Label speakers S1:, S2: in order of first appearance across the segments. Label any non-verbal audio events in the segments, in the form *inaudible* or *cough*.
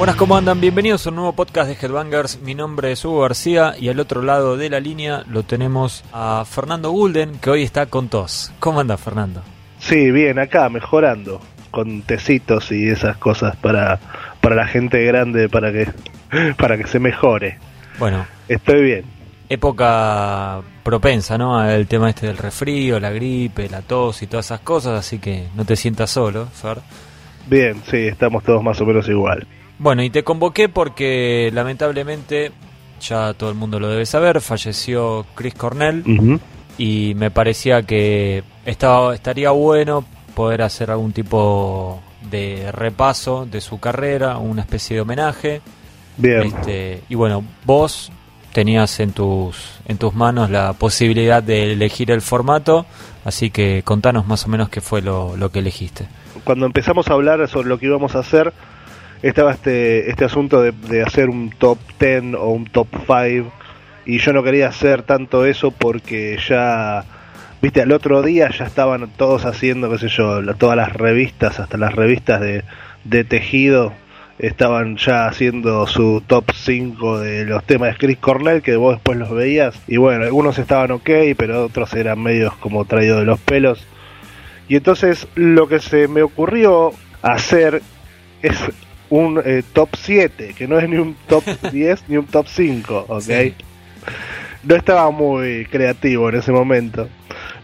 S1: Buenas, ¿cómo andan? Bienvenidos a un nuevo podcast de Headbangers. Mi nombre es Hugo García y al otro lado de la línea lo tenemos a Fernando Gulden, que hoy está con tos. ¿Cómo anda, Fernando?
S2: Sí, bien, acá mejorando, con tecitos y esas cosas para, para la gente grande, para que, *laughs* para que se mejore.
S1: Bueno,
S2: Estoy bien.
S1: época propensa, ¿no? Al tema este del resfrío, la gripe, la tos y todas esas cosas, así que no te sientas solo, Fer.
S2: Bien, sí, estamos todos más o menos igual.
S1: Bueno, y te convoqué porque lamentablemente, ya todo el mundo lo debe saber, falleció Chris Cornell y me parecía que estaba, estaría bueno poder hacer algún tipo de repaso de su carrera, una especie de homenaje.
S2: Bien.
S1: Este, y bueno, vos tenías en tus, en tus manos la posibilidad de elegir el formato, así que contanos más o menos qué fue lo, lo que elegiste.
S2: Cuando empezamos a hablar sobre lo que íbamos a hacer, estaba este, este asunto de, de hacer un top 10 o un top 5 y yo no quería hacer tanto eso porque ya, viste, al otro día ya estaban todos haciendo, qué sé yo, todas las revistas, hasta las revistas de, de tejido, estaban ya haciendo su top 5 de los temas de Chris Cornell que vos después los veías y bueno, algunos estaban ok, pero otros eran medios como traídos de los pelos. Y entonces lo que se me ocurrió hacer es un eh, top 7, que no es ni un top *laughs* 10 ni un top 5, ¿ok?
S1: Sí.
S2: No estaba muy creativo en ese momento.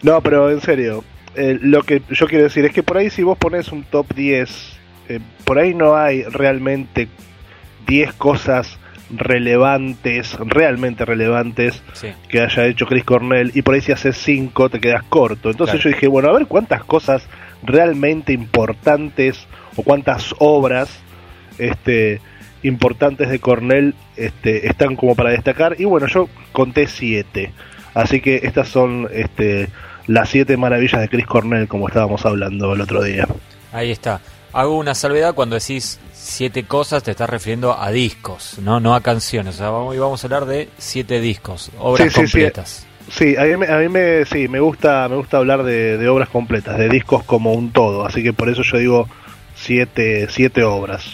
S2: No, pero en serio, eh, lo que yo quiero decir es que por ahí si vos pones un top 10, eh, por ahí no hay realmente 10 cosas relevantes, realmente relevantes,
S1: Sí.
S2: que haya hecho Chris Cornell y por ahí si haces 5 te quedas corto. Entonces
S1: Claro.
S2: yo dije, bueno, a ver cuántas cosas realmente importantes o cuántas obras este importantes de Cornell este están como para destacar y bueno, yo conté 7. Así que estas son este las siete maravillas de Chris Cornell como estábamos hablando el otro día.
S1: Ahí está. Hago una salvedad cuando decís siete cosas, te estás refiriendo a discos, no, no a canciones. O sea, vamos, vamos a hablar de siete discos, obras
S2: Sí, sí, sí.
S1: completas.
S2: Sí, a mí, me- a mí me, sí, me gusta, me gusta hablar de, de obras completas, de discos como un todo, así que por eso yo digo siete, siete obras.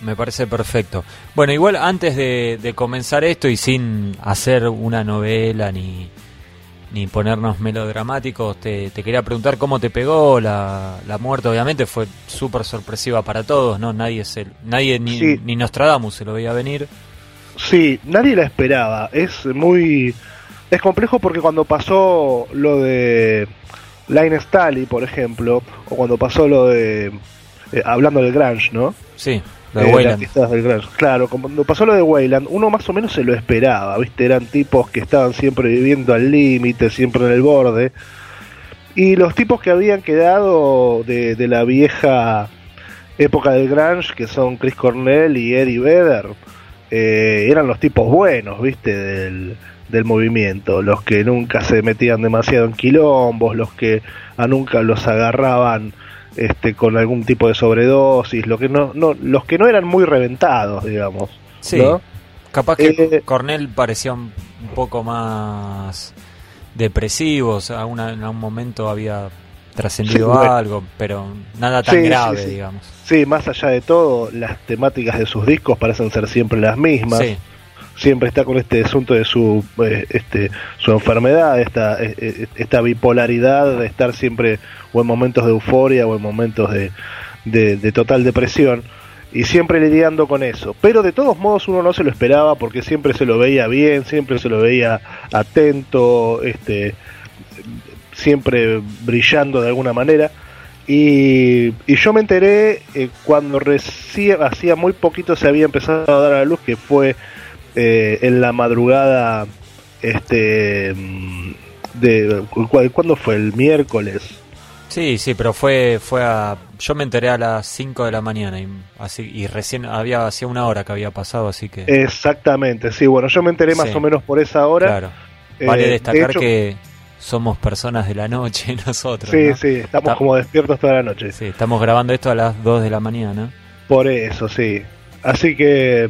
S1: Me parece perfecto. Bueno, igual antes de, de comenzar esto y sin hacer una novela ni, ni ponernos melodramáticos, te, te quería preguntar cómo te pegó la, la muerte. Obviamente fue súper sorpresiva para todos, ¿no? Nadie, se, nadie ni,
S2: Sí.
S1: ni Nostradamus se lo veía venir.
S2: Sí, nadie la esperaba. Es muy. Es complejo porque cuando pasó lo de Line Staley, por ejemplo, o cuando pasó lo de. Eh, hablando del Grunge, ¿no?
S1: Sí, lo de
S2: Eh,
S1: Wayland.
S2: del. Claro, cuando pasó lo de Wayland, uno más o menos se lo esperaba, ¿viste? Eran tipos que estaban siempre viviendo al límite, siempre en el borde. Y los tipos que habían quedado de, de la vieja época del grunge, que son Chris Cornell y Eddie Vedder, eh, eran los tipos buenos, ¿viste? Del, del movimiento, los que nunca se metían demasiado en quilombos, los que a nunca los agarraban este con algún tipo de sobredosis, lo que no, no, los que no eran muy reventados, digamos.
S1: Sí,
S2: ¿no?
S1: capaz que
S2: Eh,
S1: Cornell parecía un, un poco más depresivo, o sea, una- en algún momento había trascendido
S2: Sí, bueno.
S1: algo, pero nada tan
S2: sí,
S1: grave,
S2: sí.
S1: digamos.
S2: Sí, más allá de todo, las temáticas de sus discos parecen ser siempre las mismas. Siempre está con este asunto de su eh, este su enfermedad, esta eh, eh, esta bipolaridad de estar siempre o en momentos de euforia o en momentos de, de, de total depresión y siempre lidiando con eso. Pero de todos modos uno no se lo esperaba porque siempre se lo veía bien, siempre se lo veía atento, este siempre brillando de alguna manera. Y, y yo me enteré eh, cuando recién, hacía muy poquito se había empezado a dar a la luz, que fue eh, en la madrugada, este, mm, de, ¿cu- ¿cuándo fue? El miércoles.
S1: sí, sí, pero fue, fue a... Yo me enteré a las 5 de la mañana y, así, y recién había hacía una hora que había pasado, así que...
S2: Exactamente, sí, bueno, yo me enteré más
S1: Sí.
S2: o menos por esa hora.
S1: claro. Vale
S2: Eh, de
S1: destacar
S2: hecho-
S1: que somos personas de la noche *laughs* nosotros.
S2: Sí,
S1: ¿no?
S2: sí, estamos
S1: Está-
S2: como despiertos toda la noche.
S1: Sí, estamos grabando esto a las 2 de la mañana.
S2: Por eso, sí. Así que,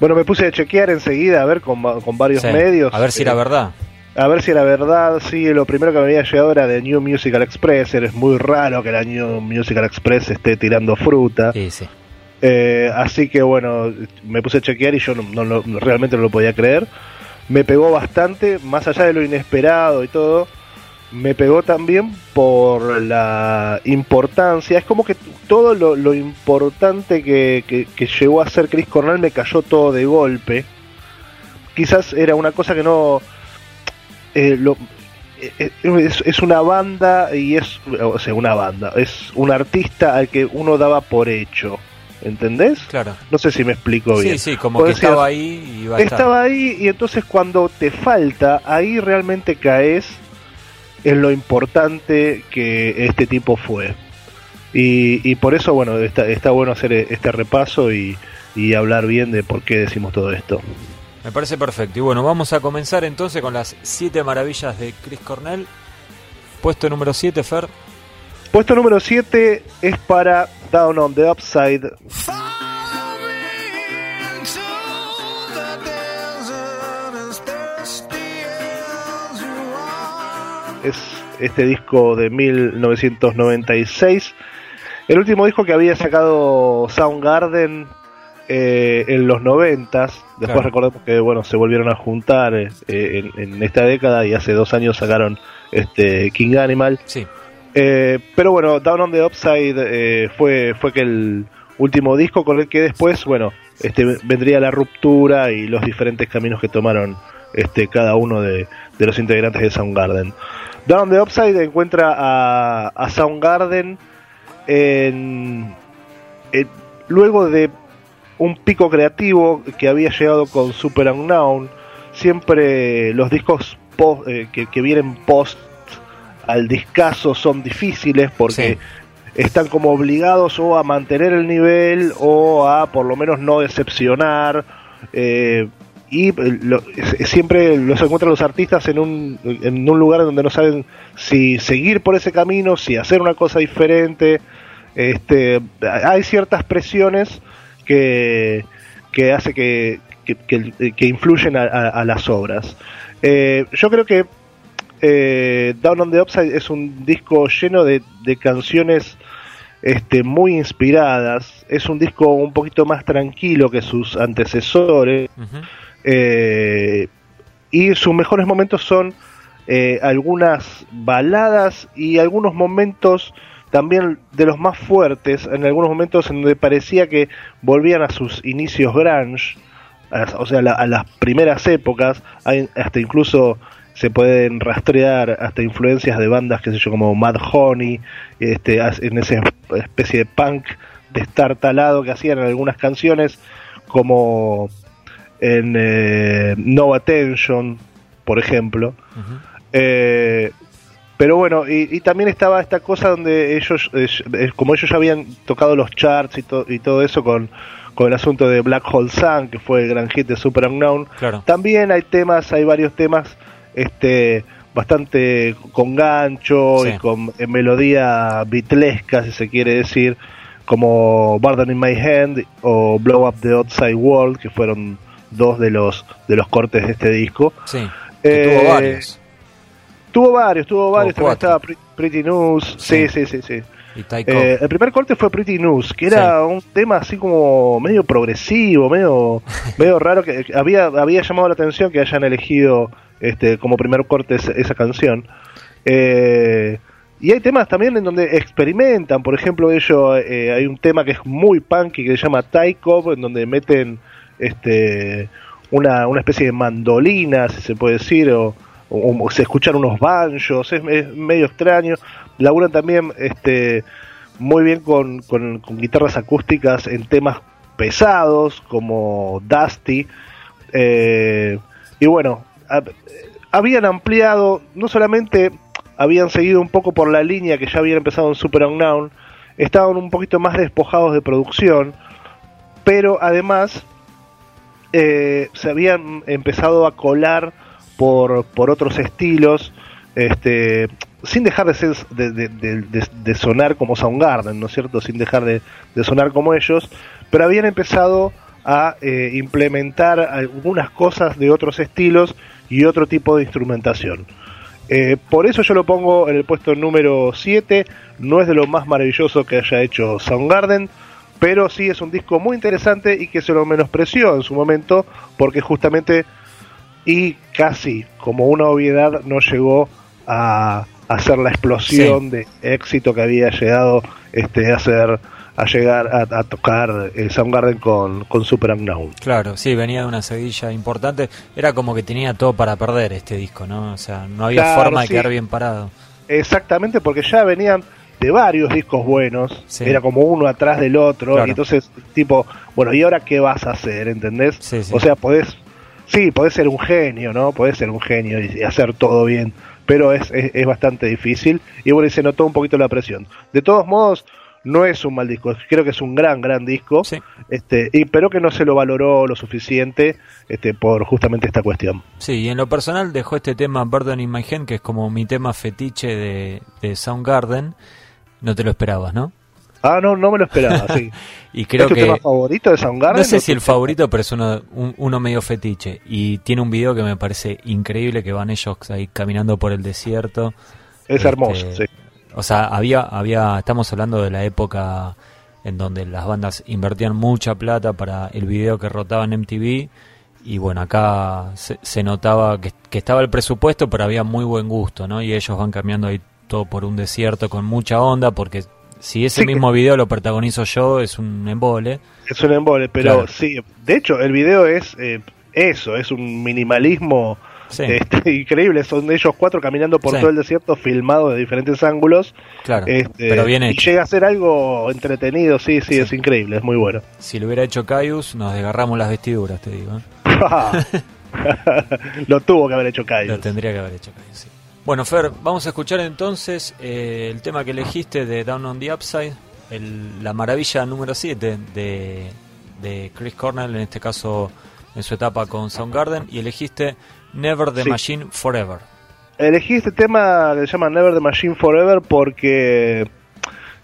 S2: bueno, me puse a chequear enseguida, a ver, con, con varios
S1: Sí,
S2: medios.
S1: A ver si
S2: eh,
S1: era verdad.
S2: A ver si era verdad, sí, lo primero que me había llegado era de New Musical Express, es muy raro que la New Musical Express esté tirando fruta.
S1: Sí, sí.
S2: Eh, así que bueno, me puse a chequear y yo no, no, realmente no lo podía creer. Me pegó bastante, más allá de lo inesperado y todo. Me pegó también por la importancia. Es como que todo lo, importante que, que, llegó a ser Chris Cornell me cayó todo de golpe. Quizás era una cosa que no. Eh, lo, eh, es, es, una banda y es. O sea, una banda. Es un artista al que uno daba por hecho ¿Entendés?
S1: Claro.
S2: No sé si me explico bien.
S1: Sí, sí, como que estaba ahí
S2: y Estaba ahí y entonces cuando te falta, ahí realmente caes en lo importante que este tipo fue. Y, y por eso, bueno, está, está bueno hacer este repaso y, y hablar bien de por qué decimos todo esto.
S1: Me parece perfecto. Y bueno, vamos a comenzar entonces con las siete maravillas de Chris Cornell. Puesto número 7, Fer.
S2: Puesto número 7 es para Down on the Upside. Es este disco de 1996. El último disco que había sacado Soundgarden eh, en los 90. Después recordemos que bueno se volvieron a juntar eh, en, en, esta década y hace dos años sacaron este King Animal.
S1: Sí.
S2: Eh, pero bueno, Down on the Upside eh, fue, fue que el último disco con el que después, bueno, este, vendría la ruptura y los diferentes caminos que tomaron este, cada uno de, los integrantes de Soundgarden. Down on the Upside encuentra a, a Soundgarden en, luego de un pico creativo que había llegado con Super Unknown. Siempre los discos eh, que, que vienen post al discazo son difíciles porque están como obligados o a mantener el nivel o a por lo menos no decepcionar. Eh, y siempre los encuentran los artistas en un, en un lugar donde no saben si seguir por ese camino, si hacer una cosa diferente. Este, hay ciertas presiones que, que hace que, que, influyen a, las obras. Eh, yo creo que eh, Down on the Upside es un disco lleno de, canciones este, muy inspiradas. Es un disco un poquito más tranquilo que sus antecesores. Eh, y sus mejores momentos son eh, algunas baladas y algunos momentos también de los más fuertes, en algunos momentos en donde parecía que volvían a sus inicios grunge, o sea, a las primeras épocas, hay hasta incluso se pueden rastrear hasta influencias de bandas, que sé yo, como Mad Honey, este, en esa especie de punk destartalado que hacían en algunas canciones, como en eh, No Attention, por ejemplo. Eh, pero bueno, y, también estaba esta cosa donde ellos, como ellos ya habían tocado los charts y, y todo eso con, con el asunto de Black Hole Sun, que fue el gran hit de Super Unknown, también hay temas, hay varios temas este bastante con gancho y con melodía bitlesca, si se quiere decir, como Burden in My Hand o Blow Up the Outside World, que fueron dos de los de los cortes de este disco.
S1: Sí, tuvo eh, varios.
S2: Tuvo varios, tuvo varios, también estaba Pretty News, sí, sí, sí, sí. Eh, el primer corte fue Pretty News, que era un tema así como medio progresivo, medio, *laughs* medio raro, que había, había llamado la atención que hayan elegido este, como primer corte esa, canción. Eh, y hay temas también en donde experimentan, por ejemplo, ellos eh, hay un tema que es muy punky que se llama Taiko, en donde meten este una, una especie de mandolina, si se puede decir, o, se escuchan unos banjos, es, medio extraño. Laburan también este muy bien con, con, guitarras acústicas en temas pesados como Dusty. Eh, y bueno, habían ampliado, no solamente habían seguido un poco por la línea que ya habían empezado en Super Unknown, estaban un poquito más despojados de producción, pero además eh, se habían empezado a colar por, por otros estilos, este, sin dejar de, ser, de, sonar como Soundgarden, ¿no es cierto? Sin dejar de, sonar como ellos, pero habían empezado a eh, implementar algunas cosas de otros estilos y otro tipo de instrumentación. Eh, por eso yo lo pongo en el puesto número 7. No es de lo más maravilloso que haya hecho Soundgarden, pero sí es un disco muy interesante y que se lo menospreció en su momento porque justamente y casi como una obviedad no llegó a hacer la explosión de éxito que había llegado este, a hacer a llegar a, tocar eh, Soundgarden con, con Super Unknown.
S1: Claro, sí, venía de una seguilla importante. Era como que tenía todo para perder este disco, ¿no? O sea, no había forma de quedar bien parado.
S2: Exactamente, porque ya venían de varios discos buenos, era como uno atrás del otro, y entonces, tipo, bueno, ¿y ahora qué vas a hacer? ¿Entendés? o sea, podés, sí, podés ser un genio, ¿no? Podés ser un genio y hacer todo bien, pero es, es, es bastante difícil, y bueno, y se notó un poquito la presión. De todos modos, no es un mal disco, creo que es un gran, gran disco, este, y, pero que no se lo valoró lo suficiente este, por justamente esta cuestión.
S1: Sí, y en lo personal dejó este tema Burden in My Hand, que es como mi tema fetiche de, de Soundgarden, no te lo esperabas, ¿no?
S2: Ah, no, no me lo esperaba, sí. *laughs*
S1: y creo
S2: ¿Es
S1: tu
S2: tema favorito de Soundgarden?
S1: No sé si el favorito, pero es uno, uno medio fetiche. Y tiene un video que me parece increíble, que van ellos ahí caminando por el desierto.
S2: Es hermoso, este, sí
S1: o sea, había, había, estamos hablando de la época en donde las bandas invertían mucha plata para el video que rotaba en MTV y bueno, acá se, notaba que, estaba el presupuesto, pero había muy buen gusto, ¿no? Y ellos van cambiando ahí todo por un desierto con mucha onda, porque si ese mismo video lo protagonizo yo, es un embole.
S2: Es un embole, pero sí, de hecho, el video es eh, eso, es un minimalismo este, *laughs* increíble, son ellos cuatro caminando por todo el desierto filmado de diferentes ángulos.
S1: Claro, este, pero bien
S2: Y llega a ser algo entretenido, sí, sí, es increíble, es muy bueno.
S1: Si lo hubiera hecho Caius, nos desgarramos las vestiduras, te digo.
S2: ¿eh? *laughs* *laughs* lo tuvo que haber hecho Caius.
S1: Lo tendría que haber hecho Caius, sí. Bueno, Fer, vamos a escuchar entonces eh, el tema que elegiste de Down on the Upside, la maravilla número 7 de, de Chris Cornell, en este caso en su etapa con Soundgarden, y elegiste Never the Machine Forever.
S2: Elegí este tema que se llama Never the Machine Forever porque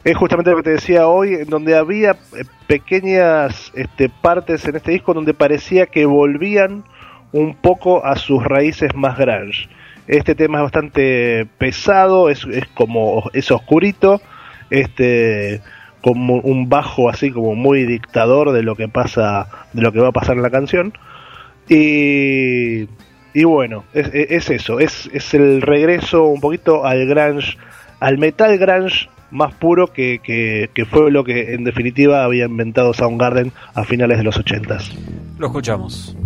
S2: es justamente lo que te decía hoy, en donde había eh, pequeñas este, partes en este disco donde parecía que volvían un poco a sus raíces más grunge. Este tema es bastante pesado, es, es como es oscurito, este como un bajo así como muy dictador de lo que pasa, de lo que va a pasar en la canción. Y y bueno, es, eso, es, es, el regreso un poquito al grunge, al metal grunge más puro que, que, que, fue lo que en definitiva había inventado Soundgarden a finales de los 80
S1: Lo escuchamos.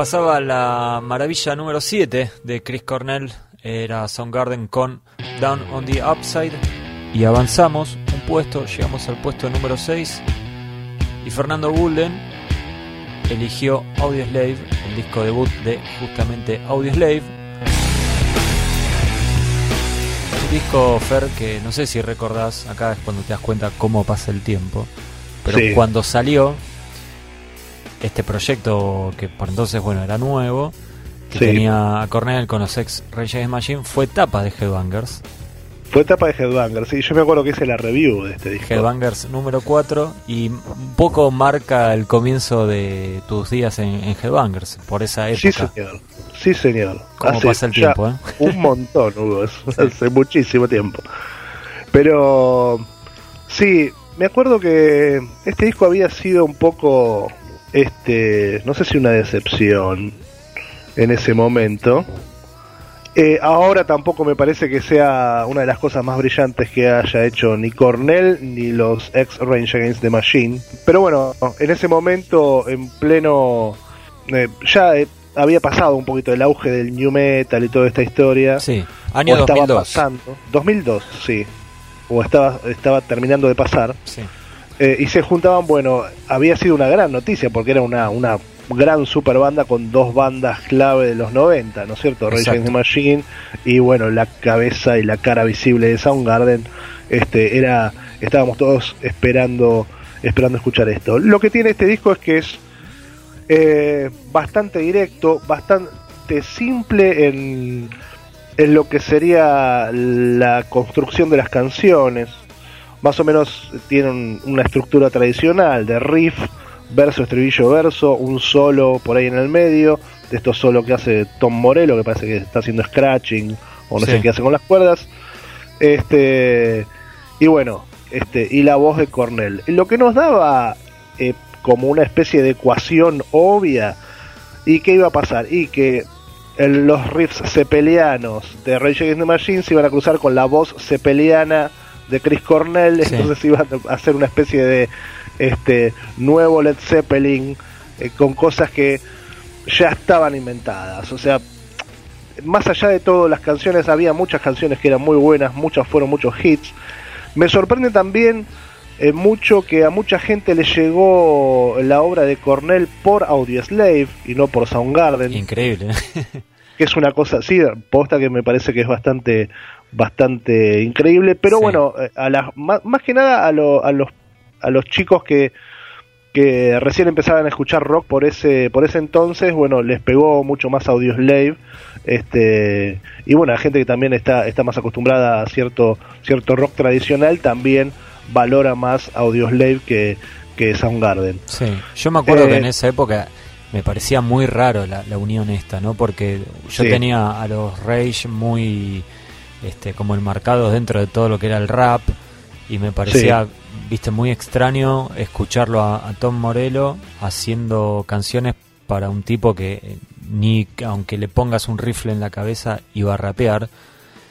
S1: Pasaba la maravilla número 7 de Chris Cornell, era Soundgarden con Down on the Upside. Y avanzamos un puesto, llegamos al puesto número 6. Y Fernando Gulden eligió Audioslave, el disco debut de justamente Audioslave. Un disco, Fer, que no sé si recordás, acá es cuando te das cuenta cómo pasa el tiempo. Pero
S2: Sí.
S1: cuando salió este proyecto, que por entonces, bueno, era nuevo, que
S2: Sí.
S1: tenía a Cornell con los ex the Machine, fue tapa de Headbangers.
S2: Fue etapa de Headbanger, sí, yo me acuerdo que hice la review de este disco.
S1: Headbangers número 4 y un poco marca el comienzo de tus días en, en Headbangers, por esa
S2: Sí,
S1: época.
S2: señor. Sí, señor.
S1: ¿Cómo
S2: Hace
S1: pasa el tiempo, eh? *laughs*
S2: Un montón, Hugo. *laughs* Hace muchísimo tiempo. Pero sí, me acuerdo que este disco había sido un poco, este, no sé si una decepción en ese momento. Eh, ahora tampoco me parece que sea una de las cosas más brillantes que haya hecho ni Cornell ni los ex Range Against the Machine. Pero bueno, en ese momento, en pleno. eh, ya eh, había pasado un poquito el auge del new metal y toda esta historia.
S1: Sí, año
S2: o estaba
S1: 2002.
S2: pasando. 2002, sí. O estaba, estaba terminando de pasar.
S1: Sí,
S2: Eh, y se juntaban, bueno, había sido una gran noticia porque era una, una gran super banda con dos bandas clave de los 90, ¿no es cierto? Rage. Against the Machine y bueno, la cabeza y la cara visible de Soundgarden. Este, era, estábamos todos esperando, esperando escuchar esto. Lo que tiene este disco es que es eh, bastante directo, bastante simple en, en lo que sería la construcción de las canciones. Más o menos tiene un- una estructura tradicional de riff, verso, estribillo, verso, un solo por ahí en el medio, de estos solo que hace Tom Morello, que parece que está haciendo scratching o no
S1: Sí.
S2: sé qué hace con las cuerdas. Este y bueno, este y la voz de Cornell. Lo que nos daba eh, como una especie de ecuación obvia y qué iba a pasar y que el- los riffs cepelianos de Rage Against the Machine se iban a cruzar con la voz cepeliana de Chris Cornell,
S1: Sí.
S2: entonces iban a hacer una especie de este nuevo Led Zeppelin eh, con cosas que ya estaban inventadas, o sea, más allá de todo las canciones había muchas canciones que eran muy buenas, muchas fueron muchos hits. Me sorprende también eh, mucho que a mucha gente le llegó la obra de Cornell por Audioslave y no por Soundgarden
S1: increíble. *laughs*
S2: que es una cosa, sí, posta que me parece que es bastante bastante increíble, pero
S1: Sí.
S2: bueno, eh, a las más, más que nada a, lo- a los a los chicos que que recién empezaban a escuchar rock por ese por ese entonces, bueno, les pegó mucho más Audioslave, este y bueno, la gente que también está está más acostumbrada a cierto cierto rock tradicional también valora más Audioslave que que Soundgarden.
S1: Sí, yo me acuerdo
S2: Eh,
S1: que en esa época me parecía muy raro la, la unión esta, ¿no? Porque yo
S2: Sí.
S1: tenía a los Rage muy este como enmarcados dentro de todo lo que era el rap y me parecía, viste, muy extraño escucharlo a, a Tom Morello haciendo canciones para un tipo que eh, ni aunque le pongas un rifle en la cabeza iba a rapear.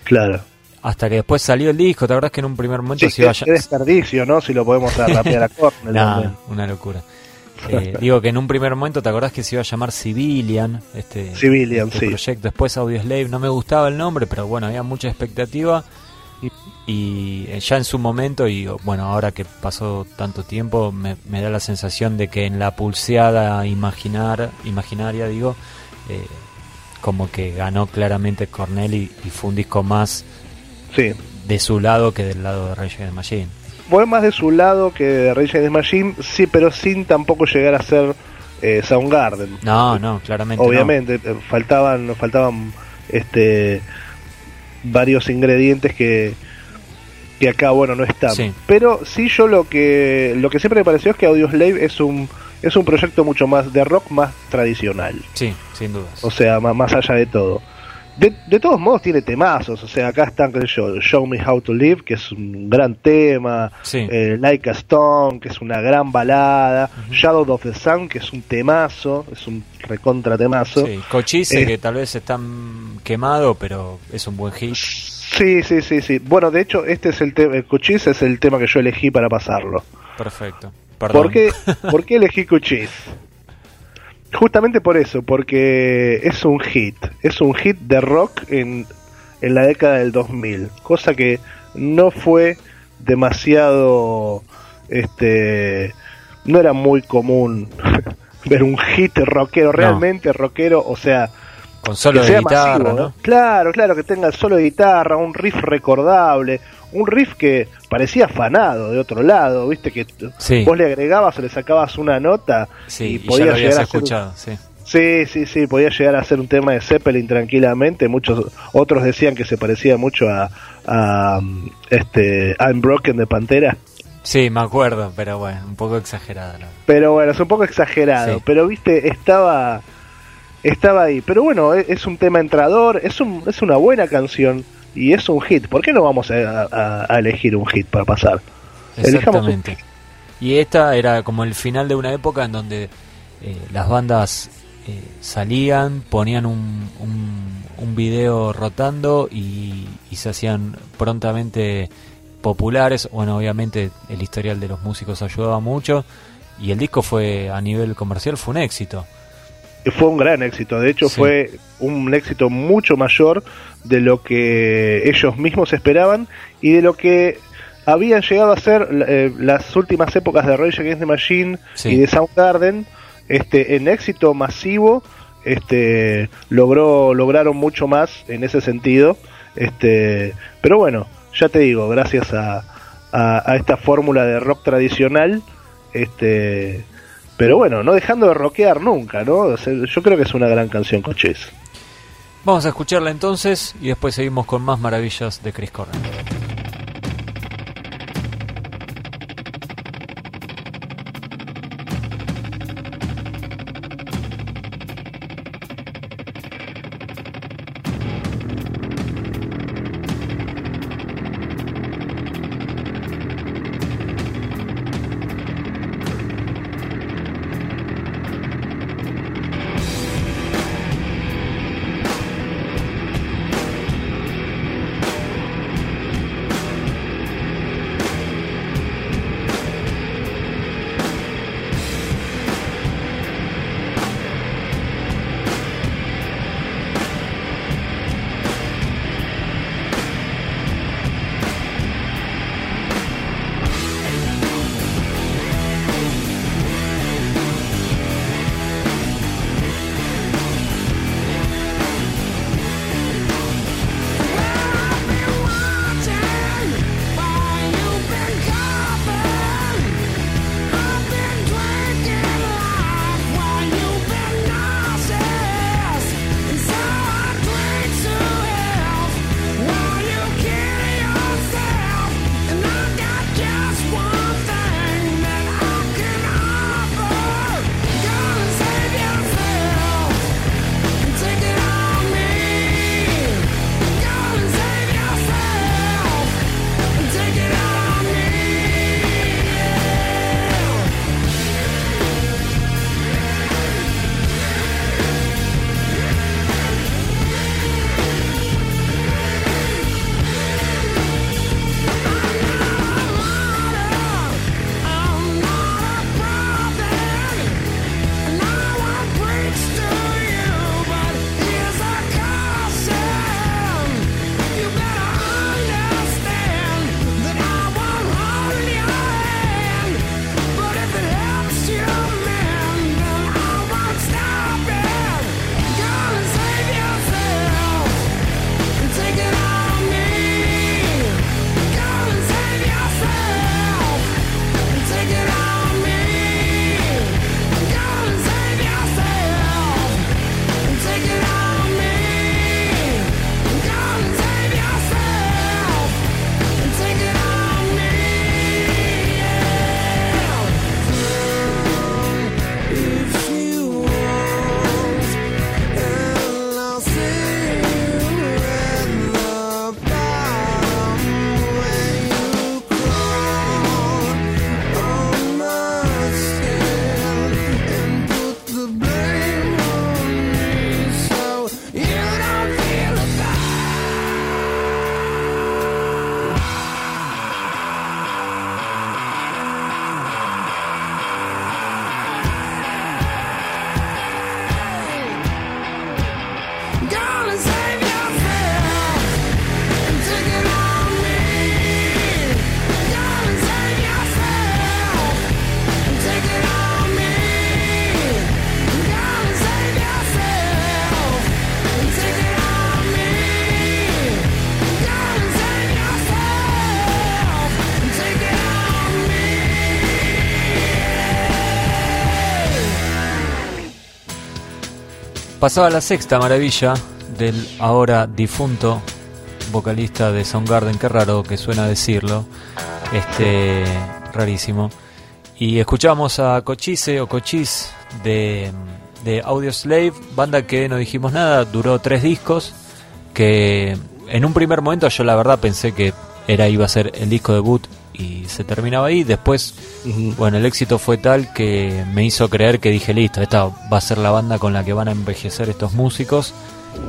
S2: Claro.
S1: Hasta que después salió el disco, ¿te acordás que en un primer momento
S2: Sí,
S1: se iba a
S2: qué, desperdicio, ¿no? Si lo podemos *laughs* rapear a
S1: Nah,
S2: también.
S1: una locura. Eh, *laughs* digo que en un primer momento te acordás que se iba a llamar Civilian, este,
S2: Civilian,
S1: este
S2: sí.
S1: proyecto. Después Audioslave, no me gustaba el nombre, pero bueno, había mucha expectativa. Y, eh, ya en su momento, y bueno, ahora que pasó tanto tiempo, me, me da la sensación de que en la pulseada imaginar, imaginaria, digo, eh, como que ganó claramente Cornell y, y fue un disco más
S2: Sí.
S1: de su lado que del lado de Rage the Machine.
S2: Fue más de su lado que de Rage Against Machine, sí, pero sin tampoco llegar a ser eh, Soundgarden.
S1: No, no, claramente. no.
S2: Obviamente, eh, faltaban, faltaban este varios ingredientes que, que acá bueno no están.
S1: Sí.
S2: Pero sí yo lo que lo que siempre me pareció es que Audioslave es un es un proyecto mucho más de rock más tradicional.
S1: Sí, sin dudas.
S2: O sea, más, más allá de todo. De, de todos modos tiene temazos, o sea, acá están qué sé yo, Show Me How to Live, que es un gran tema,
S1: Sí.
S2: eh, Like a Stone, que es una gran balada, Shadow of the Sun, que es un temazo, es un recontra temazo.
S1: Sí, Cochise,
S2: Eh,
S1: que tal vez está quemado, pero es un buen hit.
S2: Sí, sí, sí, sí. Bueno, de hecho, este es el tema, el Cochise es el tema que yo elegí para pasarlo.
S1: Perfecto. Perdón.
S2: ¿Por qué, *laughs* ¿Por qué elegí Cochise? Justamente por eso, porque es un hit, es un hit de rock en, en la década del 2000, cosa que no fue demasiado, este, no era muy común *laughs* ver un hit rockero, realmente rockero, o sea,
S1: con solo de guitarra, ¿no?
S2: Claro, claro, que tenga el solo de guitarra, un riff recordable, un riff que parecía afanado de otro lado, viste que vos le agregabas o le sacabas una nota
S1: y podía llegar a escuchado, sí.
S2: Sí, sí, sí, podía llegar a ser un tema de Zeppelin tranquilamente. Muchos otros decían que se parecía mucho a, a este I'm Broken de Pantera.
S1: Sí, me acuerdo, pero bueno, un poco exagerado.
S2: Pero bueno, es un poco exagerado, pero viste, estaba estaba ahí. Pero bueno, e, es, un tema entrador, es, un, es una buena canción y es un hit. ¿Por qué no vamos a, elegir un hit para pasar?
S1: Exactamente. Y esta era como el final de una época en donde eh, las bandas eh, salían, ponían un, un, video rotando y, y, se hacían prontamente populares. Bueno, obviamente el historial de los músicos ayudaba mucho y el disco fue a nivel comercial fue un éxito
S2: fue un gran éxito. De hecho, fue un éxito mucho mayor de lo que ellos mismos esperaban y de lo que habían llegado a ser eh, las últimas épocas de Rage Against the Machine y de Soundgarden. Este, en éxito masivo, este, logró, lograron mucho más en ese sentido. Este, pero bueno, ya te digo, gracias a, a, a esta fórmula de rock tradicional, este, pero bueno, no dejando de rockear nunca, ¿no? yo creo que es una gran canción Coches.
S1: Vamos a escucharla entonces y después seguimos con más maravillas de Chris Cornell. Pasaba la sexta maravilla del ahora difunto vocalista de Soundgarden, qué raro que suena decirlo, este rarísimo. Y escuchamos a Cochise o Cochis de, de Audio Slave, banda que no dijimos nada, duró tres discos, que en un primer momento yo la verdad pensé que era iba a ser el disco debut y se terminaba ahí. Después, bueno, el éxito fue tal que me hizo creer que dije, listo, esta va a ser la banda con la que van a envejecer estos músicos.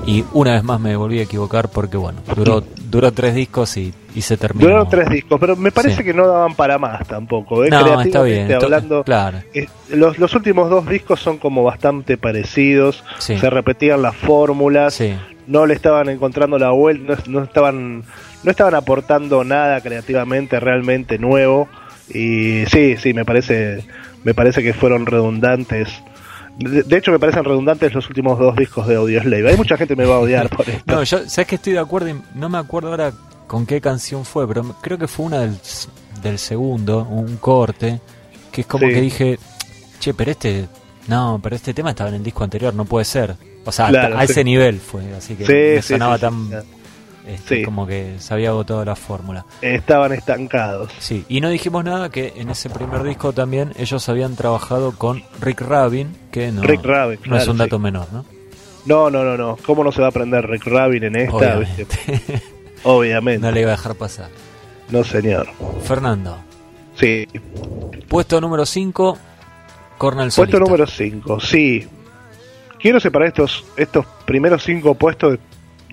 S1: Y una vez más me volví a equivocar porque, bueno, duró, duró tres discos y, se terminó.
S2: Duraron tres discos, pero me parece que no daban para más tampoco. ¿eh?
S1: No, está bien.
S2: Hablando,
S1: claro.
S2: Eh, los, los últimos dos discos son como bastante parecidos, se repetían las fórmulas, no le estaban encontrando la vuelta, no estaban no estaban aportando nada creativamente realmente nuevo y sí, sí, me parece me parece que fueron redundantes. De, hecho, me parecen redundantes los últimos dos discos de Audioslave. Hay mucha gente que me va a odiar por *laughs* esto.
S1: No, yo sabes que estoy de acuerdo y no me acuerdo ahora con qué canción fue, pero creo que fue una del, del segundo, un corte, que es como que dije, che, pero este, no, pero este tema estaba en el disco anterior, no puede ser. O sea, a ese nivel fue, así que me sonaba tan este, como que se había agotado la fórmula.
S2: Estaban estancados.
S1: Sí, y no dijimos nada que en ese primer disco también ellos habían trabajado con Rick Rabin, que no, no es un dato menor, ¿no?
S2: No, no, no, no. ¿Cómo no se va a aprender Rick Rabin en esta?
S1: Obviamente. *laughs*
S2: Obviamente.
S1: No le iba a dejar pasar.
S2: No, señor.
S1: Fernando.
S2: Sí.
S1: Puesto número 5, Cornel
S2: Puesto número 5, sí. Quiero separar estos, estos primeros cinco puestos de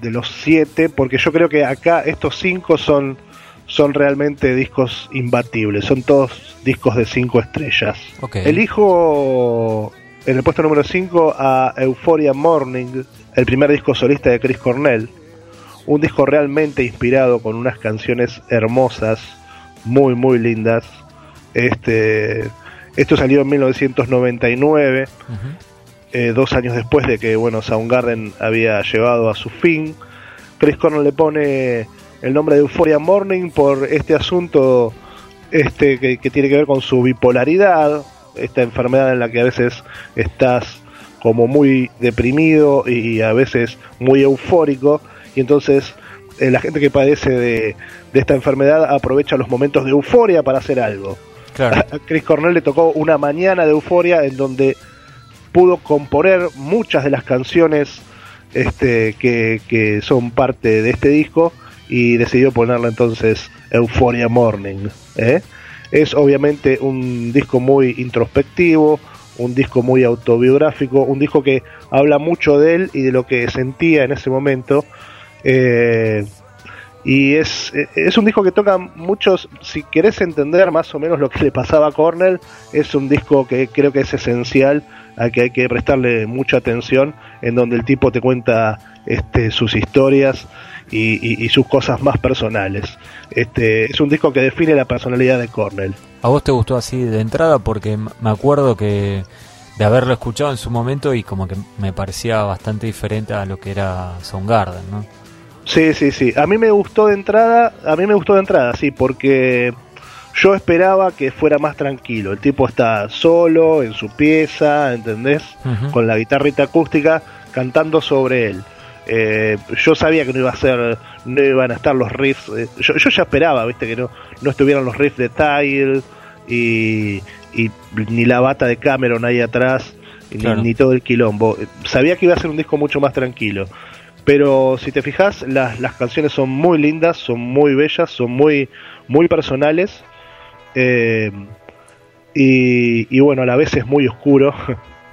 S2: los siete, porque yo creo que acá estos cinco son, son realmente discos imbatibles, son todos discos de cinco estrellas. Elijo en el puesto número 5 a Euphoria Morning, el primer disco solista de Chris Cornell, un disco realmente inspirado con unas canciones hermosas, muy muy lindas. Este, esto salió en 1999. Eh, dos años después de que bueno Soundgarden había llegado a su fin. Chris Cornell le pone el nombre de Euphoria Morning por este asunto este que, tiene que ver con su bipolaridad, esta enfermedad en la que a veces estás como muy deprimido y a veces muy eufórico y entonces eh, la gente que padece de, de, esta enfermedad aprovecha los momentos de euforia para hacer algo. A Chris Cornell le tocó una mañana de euforia en donde pudo componer muchas de las canciones este, que, son parte de este disco y decidió ponerle entonces Euphoria Morning. ¿eh? Es obviamente un disco muy introspectivo, un disco muy autobiográfico, un disco que habla mucho de él y de lo que sentía en ese momento. Eh, y es, es un disco que toca muchos, si querés entender más o menos lo que le pasaba a Cornell, es un disco que creo que es esencial a que hay que prestarle mucha atención, en donde el tipo te cuenta este, sus historias y, sus cosas más personales. Este, es un disco que define la personalidad de Cornell.
S1: ¿A vos te gustó así de entrada? Porque me acuerdo que de haberlo escuchado en su momento y como que me parecía bastante diferente a lo que era Soundgarden, ¿no?
S2: Sí, sí, sí. A mí me gustó de entrada, a mí me gustó de entrada, sí, porque yo esperaba que fuera más tranquilo. El tipo está solo en su pieza, ¿entendés? Con la guitarrita acústica cantando sobre él. Eh, yo sabía que no iba a ser, no iban a estar los riffs. Eh, yo, ya esperaba, viste, que no, no estuvieran los riffs de Tile y, ni la bata de Cameron ahí atrás, ni, todo el quilombo. Sabía que iba a ser un disco mucho más tranquilo. Pero si te fijas, las, las canciones son muy lindas, son muy bellas, son muy, muy personales eh, y, bueno, a la vez es muy oscuro.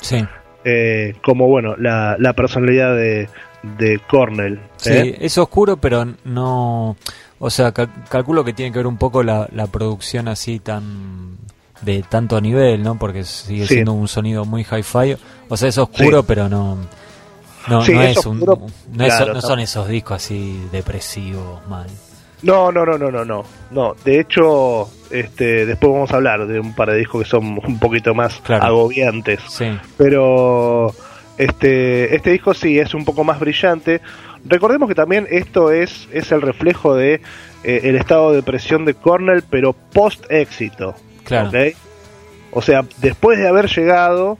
S1: Sí. *laughs*
S2: Eh, como bueno, la, personalidad de, de Cornell.
S1: Sí, ¿eh? es oscuro, pero no. O sea, calculo que tiene que ver un poco la, producción así tan. de tanto nivel, ¿no? Porque sigue siendo un sonido muy hi-fi. O sea, es oscuro, pero no. No, no, es, un, no, son esos discos así depresivos, mal.
S2: No, no, no, no, no, no. No, de hecho, este, después vamos a hablar de un par de discos que son un poquito más agobiantes.
S1: Sí.
S2: Pero este, este disco sí es un poco más brillante. Recordemos que también esto es, es el reflejo de eh, el estado de presión de Cornell, pero post éxito.
S1: Claro.
S2: O sea, después de haber llegado,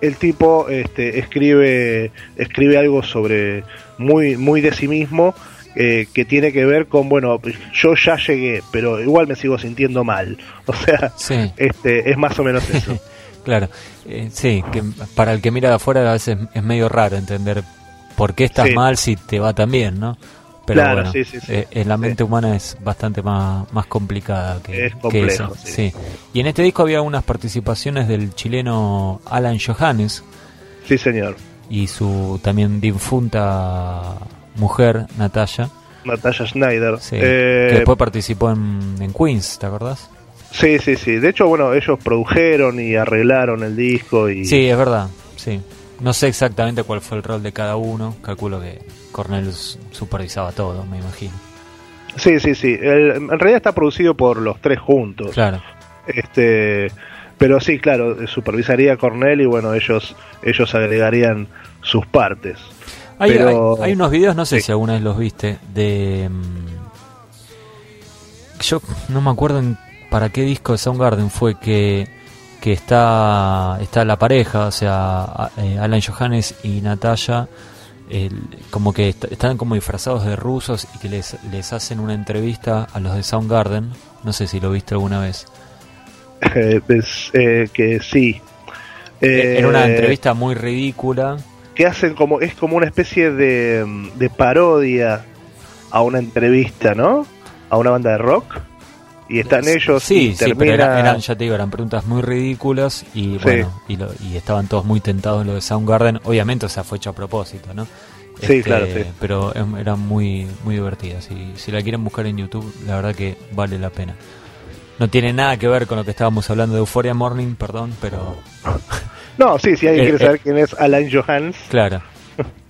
S2: el tipo este, escribe escribe algo sobre muy muy de sí mismo eh, que tiene que ver con bueno yo ya llegué pero igual me sigo sintiendo mal *laughs* o sea este es más o menos eso *laughs*
S1: claro eh, sí que para el que mira de afuera a veces es medio raro entender por qué estás mal si te va tan bien no pero bueno, eh, en la mente humana es bastante más, más complicada que, eso. Sí. Y en este disco había unas participaciones del chileno Alan Johannes.
S2: Sí, señor.
S1: Y su también difunta mujer, Natalia.
S2: Natalia Schneider.
S1: que después participó en, en Queens, ¿te acordás?
S2: Sí, sí, sí. De hecho, bueno, ellos produjeron y arreglaron el disco y...
S1: Sí, es verdad, sí. No sé exactamente cuál fue el rol de cada uno. Calculo que Cornell supervisaba todo, me imagino.
S2: Sí, sí, sí. en realidad está producido por los tres juntos.
S1: Claro.
S2: Este, pero sí, claro, supervisaría Cornell y bueno, ellos ellos agregarían sus partes.
S1: Hay, hay, unos videos, no sé si alguna vez los viste, de... Mm, yo no me acuerdo para qué disco de Soundgarden fue que, que está, está la pareja, o sea, eh, Alan Johannes y Natalia como que están como disfrazados de rusos y que les, les hacen una entrevista a los de Soundgarden. No sé si lo viste alguna vez. *laughs*
S2: Eh, pues, eh, que sí.
S1: Eh, Era una entrevista muy ridícula.
S2: Que hacen como, es como una especie de, de parodia a una entrevista, ¿no? A una banda de rock. Y están ellos
S1: sí, sí pero eran, ya te digo eran preguntas muy ridículas y bueno y, y, estaban todos muy tentados en lo de Soundgarden. Obviamente o sea fue hecho a propósito no
S2: sí este, claro sí.
S1: pero em, eran muy muy divertidas y si la quieren buscar en YouTube la verdad que vale la pena. No tiene nada que ver con lo que estábamos hablando de Euphoria Morning perdón pero *laughs*
S2: no sí si alguien eh, quiere saber eh, quién es Alan Johans.
S1: Claro.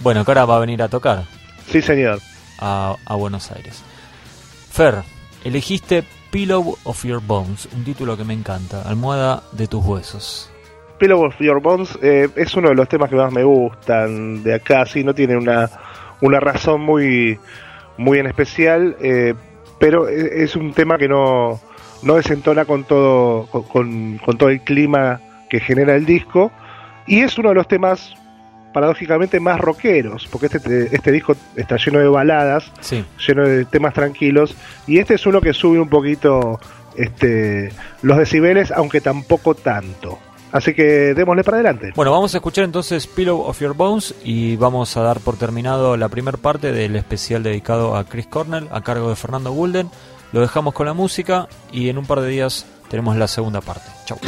S1: Bueno que ahora va a venir a tocar.
S2: Sí señor.
S1: A, a Buenos Aires. Fer elegiste Pillow of Your Bones, un título que me encanta, Almohada de tus huesos.
S2: Pillow of Your Bones eh, es uno de los temas que más me gustan de acá, sí, no tiene una, una razón muy, muy en especial, eh, pero e, es un tema que no, no desentona con todo, con, con todo el clima que genera el disco, y es uno de los temas paradójicamente más rockeros, porque este, este disco está lleno de baladas, lleno de temas tranquilos, y este es uno que sube un poquito este, los decibeles, aunque tampoco tanto. Así que démosle para adelante.
S1: Bueno, vamos a escuchar entonces Pillow of Your Bones y vamos a dar por terminado la primera parte del especial dedicado a Chris Cornell a cargo de Fernando Gulden. Lo dejamos con la música y en un par de días tenemos la segunda parte. Chau.